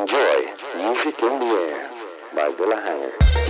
enjoy Music in the Air by Villa Hannah.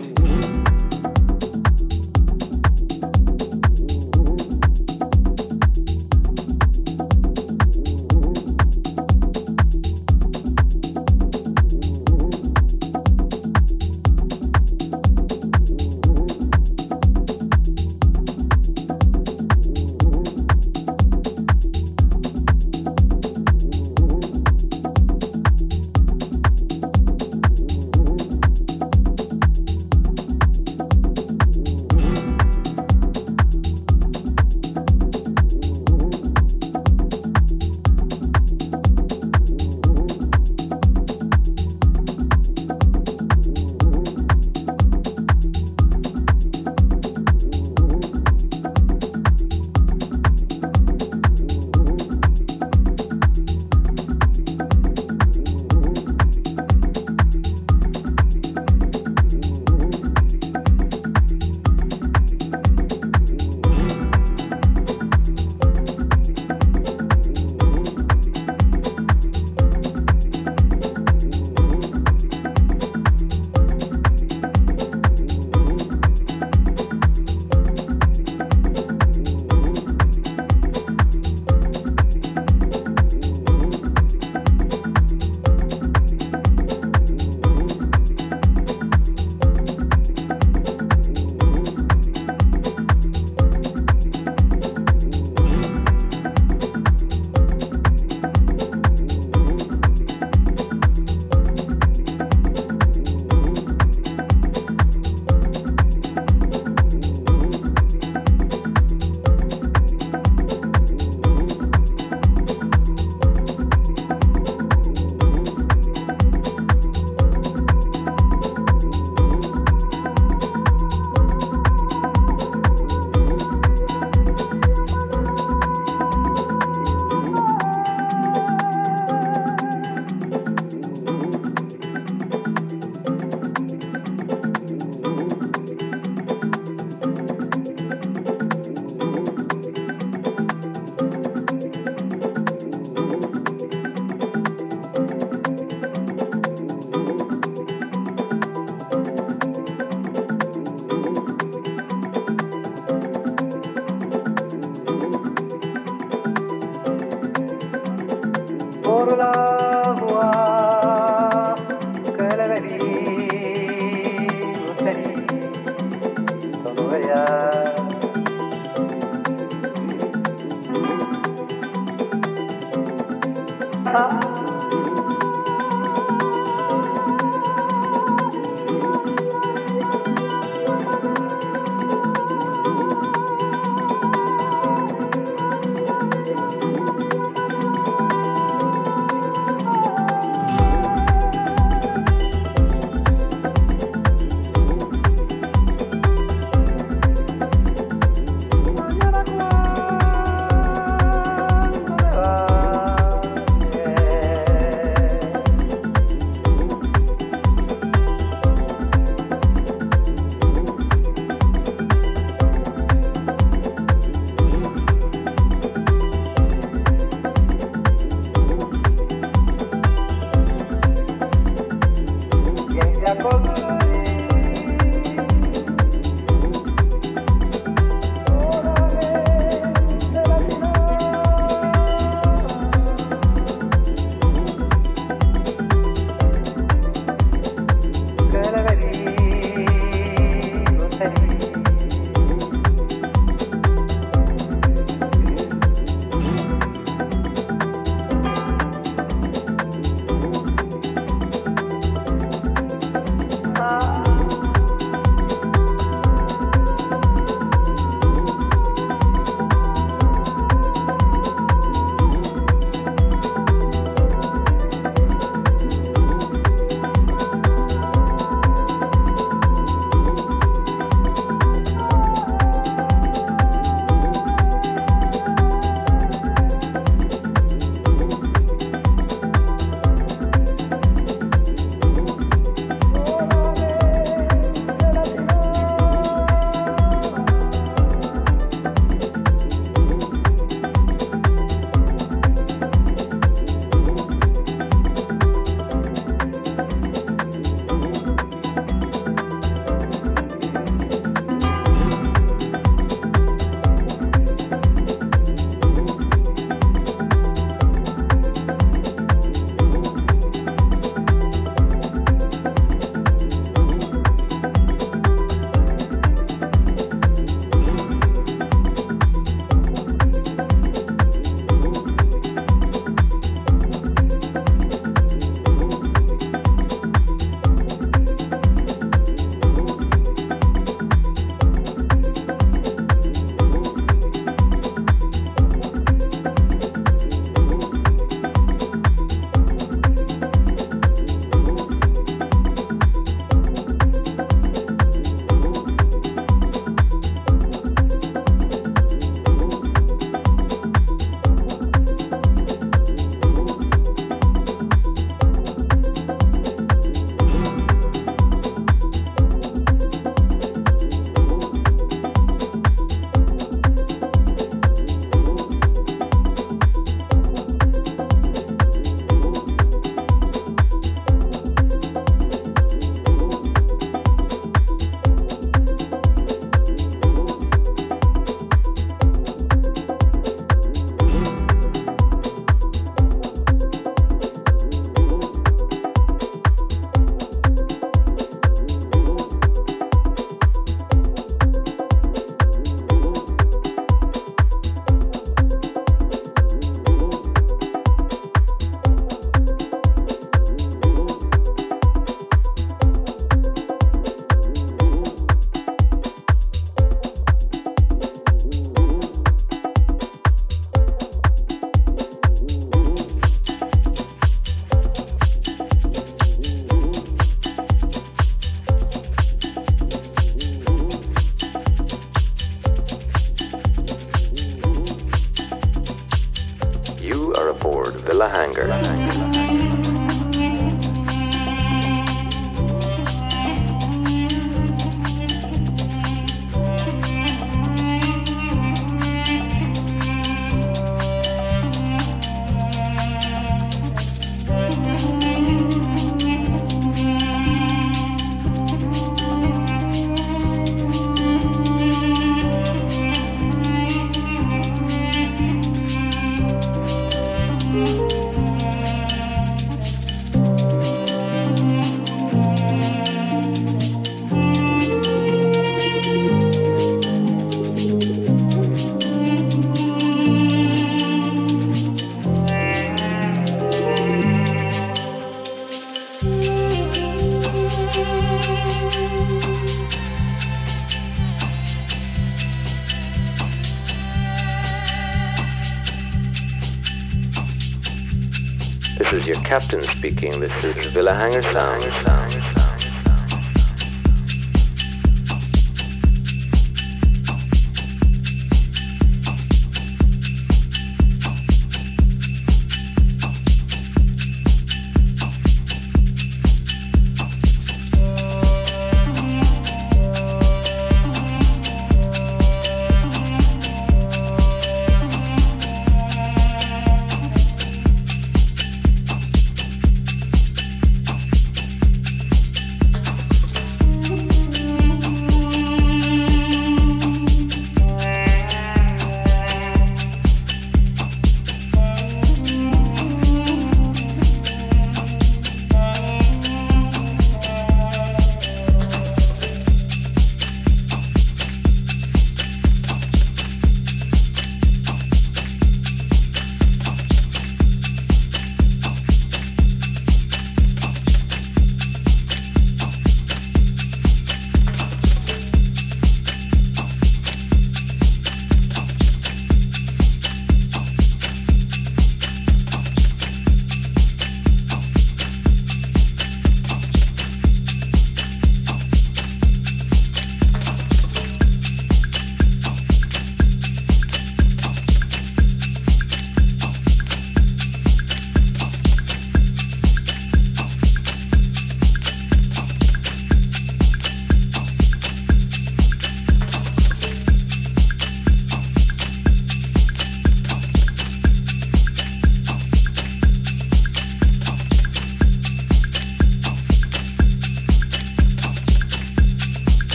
Speaking. This is Villa Hanger Sound.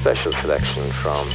Special selection from,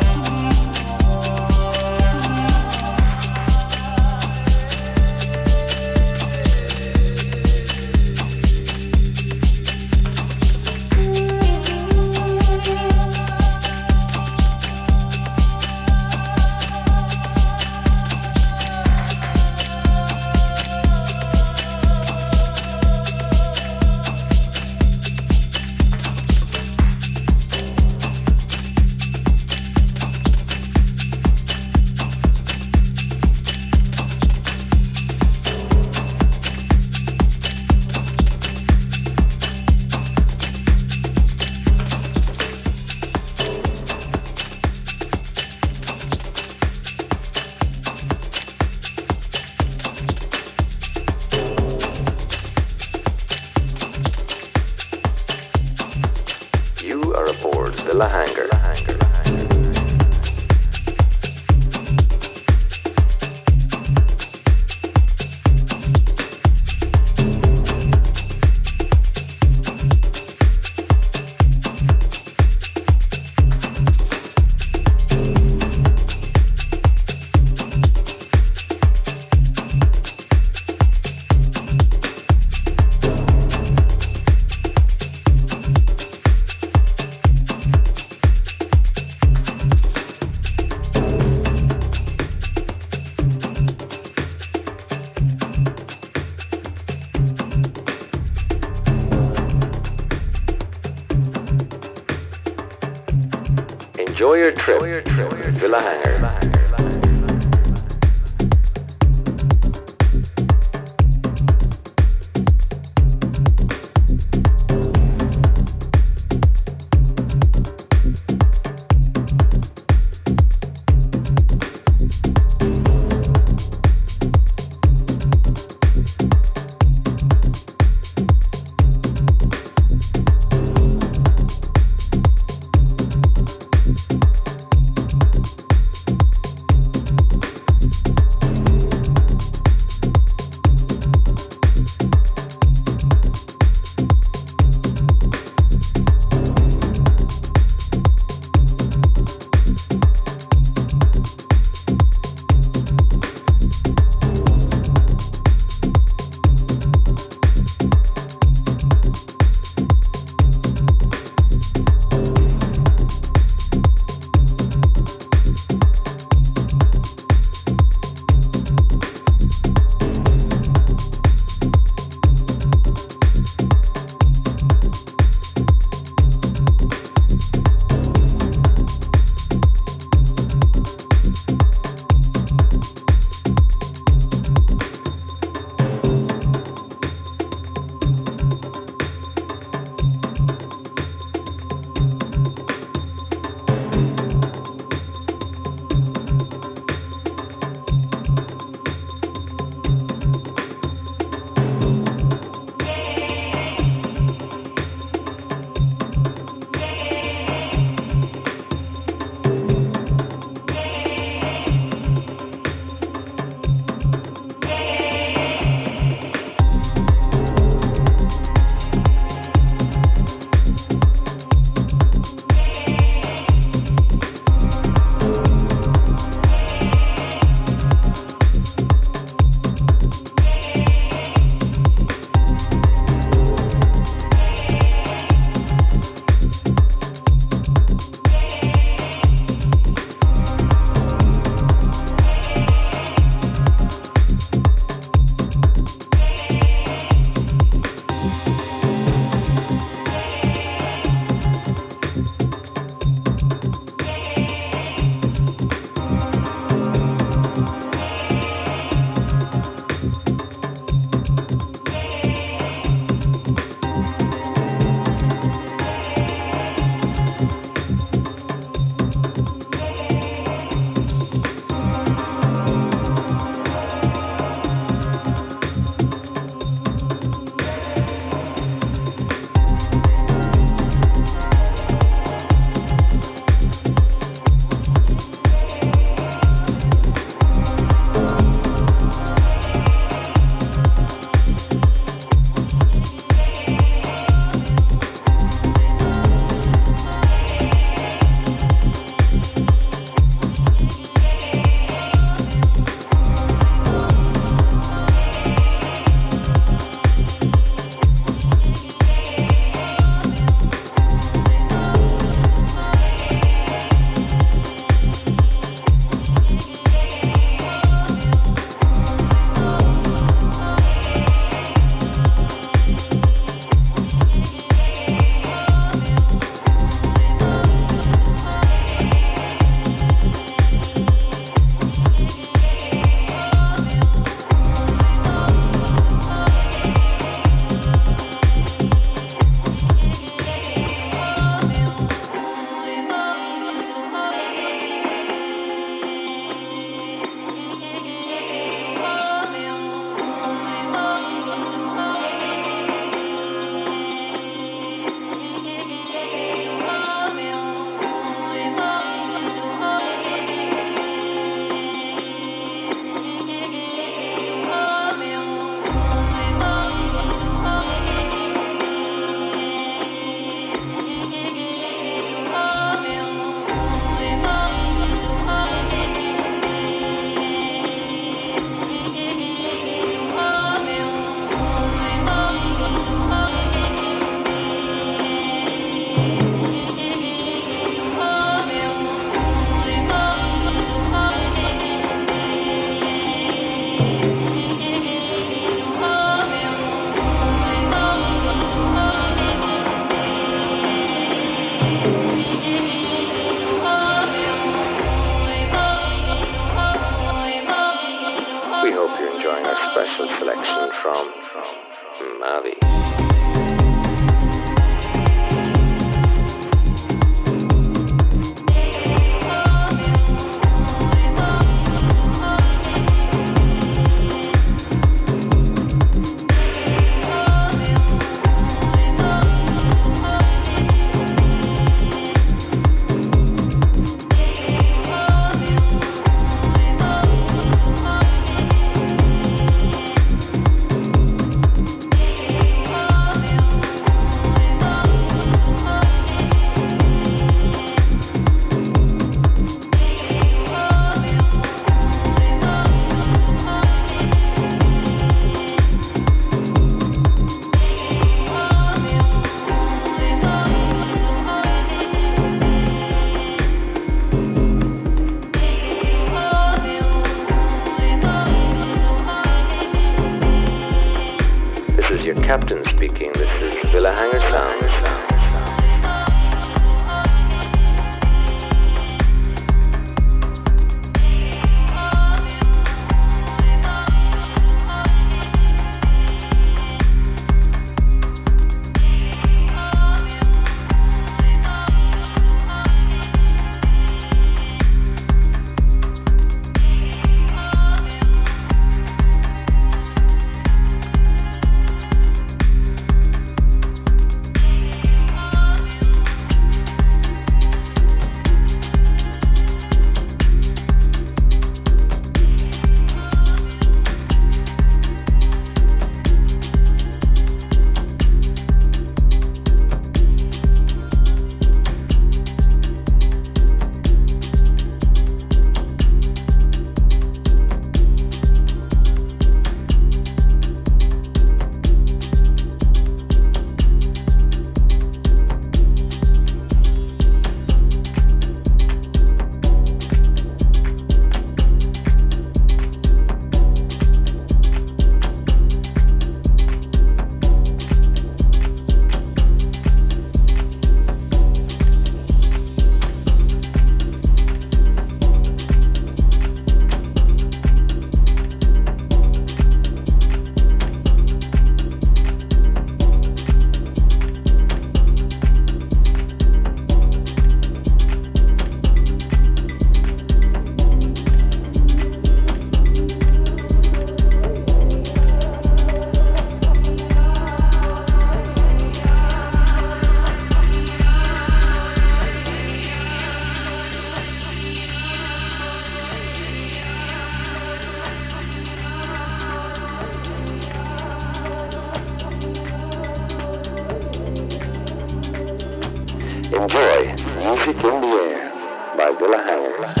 Music in the Air by Villa Hanger.